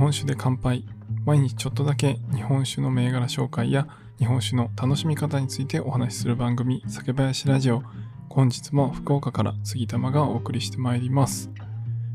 本酒で乾杯。毎日ちょっとだけ日本酒の銘柄紹介や日本酒の楽しみ方についてお話しする番組酒林ラジオ。本日も福岡から杉玉がお送りしてまいります。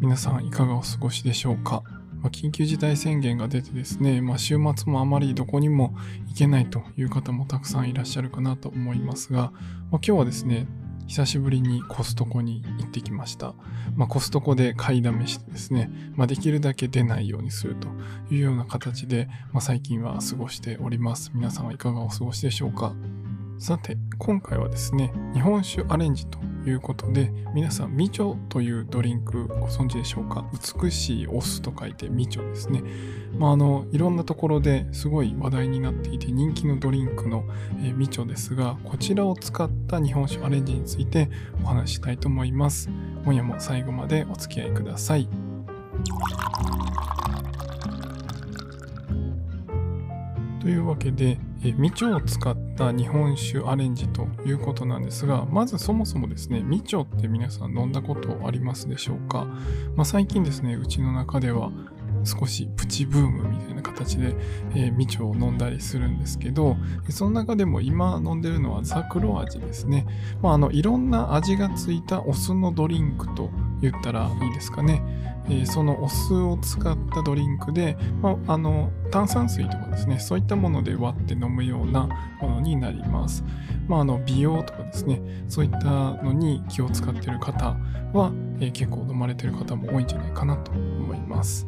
皆さんいかがお過ごしでしょうか、まあ、緊急事態宣言が出てですね、まあ、週末もあまりどこにも行けないという方もたくさんいらっしゃるかなと思いますが、まあ、今日はですね久しぶりにコストコに行ってきました。まあ、コストコで買いだめしてですね、まあ、できるだけ出ないようにするというような形で、まあ、最近は過ごしております。皆さんはいかがお過ごしでしょうか？さて、今回はですね、日本酒アレンジということで、皆さん、みちょというドリンクご存知でしょうか？美しいお酢と書いてみちょですね。まあ、あの、いろんなところですごい話題になっていて人気のドリンクの、え、みちょですが、こちらを使った日本酒アレンジについてお話したいと思います。今夜も最後までお付き合いください。というわけで、えみちょを使った日本酒アレンジということなんですが、まずそもそもですね、みちょって皆さん飲んだことありますでしょうか、まあ、最近ですね、うちの中では少しプチブームみたいな形で、えー、みちょを飲んだりするんですけど、その中でも今飲んでるのはザクロ味ですね。まあ、あの、いろんな味がついたお酢のドリンクと言ったらいいですかね。えー、そのお酢を使ったドリンクで、まあ、あの炭酸水とかですねそういったもので割って飲むようなものになります、まあ、あの美容とかですねそういったのに気を使ってる方は、えー、結構飲まれてる方も多いんじゃないかなと思います。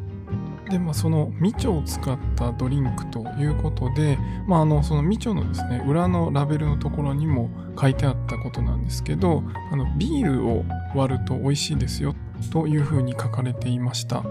で、まあ、そのみちょを使ったドリンクということで、まあ、あのそのみちょのですね裏のラベルのところにも書いてあったことなんですけどあのビールを割ると美味しいですよというふうに書かれていました。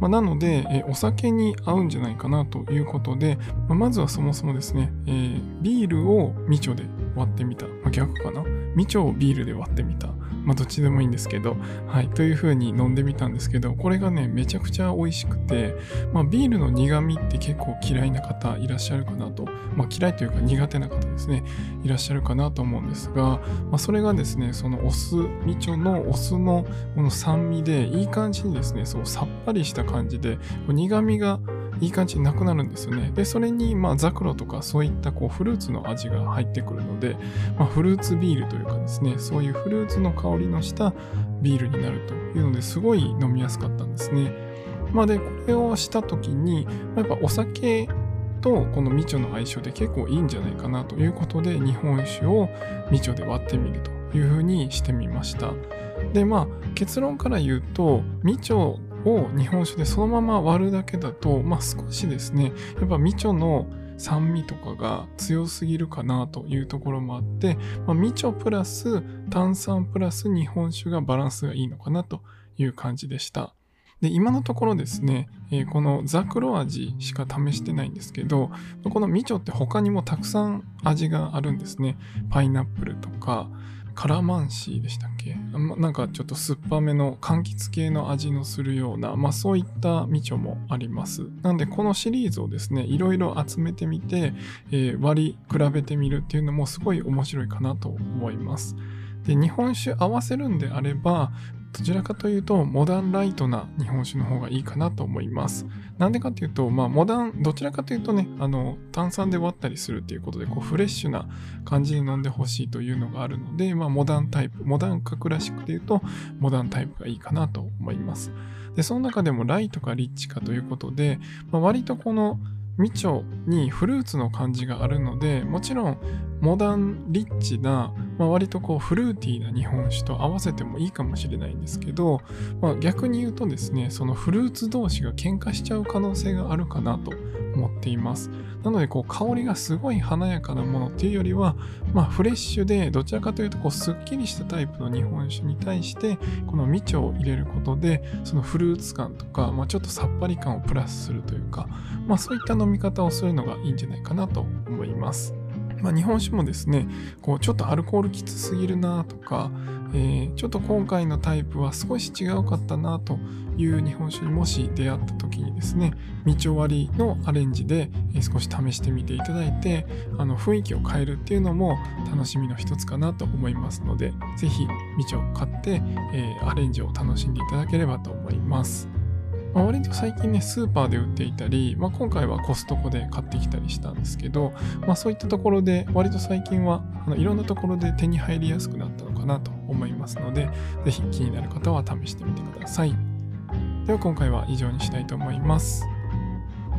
まあ、なので、えお酒に合うんじゃないかなということで、まあ、まずはそもそもですね、えー、ビールをみちょで割ってみた。まあ、逆かなみちょをビールで割ってみた。まあ、どっちでもいいんですけど、はい、という風に飲んでみたんですけど、これがね、めちゃくちゃ美味しくて、まあ、ビールの苦味って結構嫌いな方いらっしゃるかなと、まあ、嫌いというか苦手な方ですね、いらっしゃるかなと思うんですが、まあ、それがですね、そのお酢、みちょのお酢のこの酸味で、いい感じにですね、そうさっぱりした感じで、苦味がいい感じになくなるんですよね。で、それに、まあ、ザクロとかそういったこうフルーツの味が入ってくるので、まあ、フルーツビールというかですね、そういうフルーツの香りのしたビールになるというのですごい飲みやすかったんですね。まあ、で、これをした時に、やっぱお酒とこのみちょの相性で結構いいんじゃないかなということで日本酒をみちょで割ってみるというふうにしてみました。でまあ結論から言うとみちょを日本酒でそのまま割るだけだと、まあ、少しですね、やっぱみちょの酸味とかが強すぎるかなというところもあって、まあ、みちょプラス炭酸プラス日本酒がバランスがいいのかなという感じでした。で、今のところですね、えー、このザクロ味しか試してないんですけど、このみちょって他にもたくさん味があるんですね。パイナップルとか、カラマンシーでしたっけ？なんかちょっと酸っぱめの柑橘系の味のするような、まあそういったみちょもあります。なんでこのシリーズをですね、いろいろ集めてみて、えー、割り比べてみるっていうのもすごい面白いかなと思います。で日本酒合わせるんであればどちらかというと、モダンライトな日本酒の方がいいかなと思います。なんでかっていうと、まあ、モダン、どちらかというとね、あの、炭酸で割ったりするっていうことで、こう、フレッシュな感じに飲んでほしいというのがあるので、まあ、モダンタイプ、モダンかクラシックで言うと、モダンタイプがいいかなと思います。で、その中でもライトかリッチかということで、まあ、割とこの、みちょにフルーツの感じがあるので、もちろんモダンリッチな、まあ、割とこうフルーティーな日本酒と合わせてもいいかもしれないんですけど、まあ、逆に言うとですね、そのフルーツ同士が喧嘩しちゃう可能性があるかなと思っています。なので、こう、香りがすごい華やかなものっていうよりは、まあ、フレッシュで、どちらかというと、こう、すっきりしたタイプの日本酒に対して、このみちょを入れることで、そのフルーツ感とか、まあ、ちょっとさっぱり感をプラスするというか、まあ、そういった飲み方をするのがいいんじゃないかなと思います。まあ、日本酒もですね、こうちょっとアルコールきつすぎるなとか、えー、ちょっと今回のタイプは少し違うかったなという日本酒にもし出会った時にですね、道終わりのアレンジで少し試してみていただいて、あの雰囲気を変えるっていうのも楽しみの一つかなと思いますので、ぜひ道を買って、えー、アレンジを楽しんでいただければと思います。まあ、割と最近ね、スーパーで売っていたり、まあ、今回はコストコで買ってきたりしたんですけど、まあ、そういったところで、割と最近はあのいろんなところで手に入りやすくなったのかなと思いますので、ぜひ気になる方は試してみてください。では今回は以上にしたいと思います。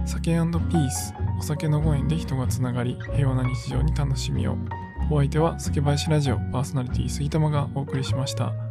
酒ピース、お酒のご縁で人がつながり、平和な日常に楽しみを。お相手は酒林ラジオパーソナリティ杉玉がお送りしました。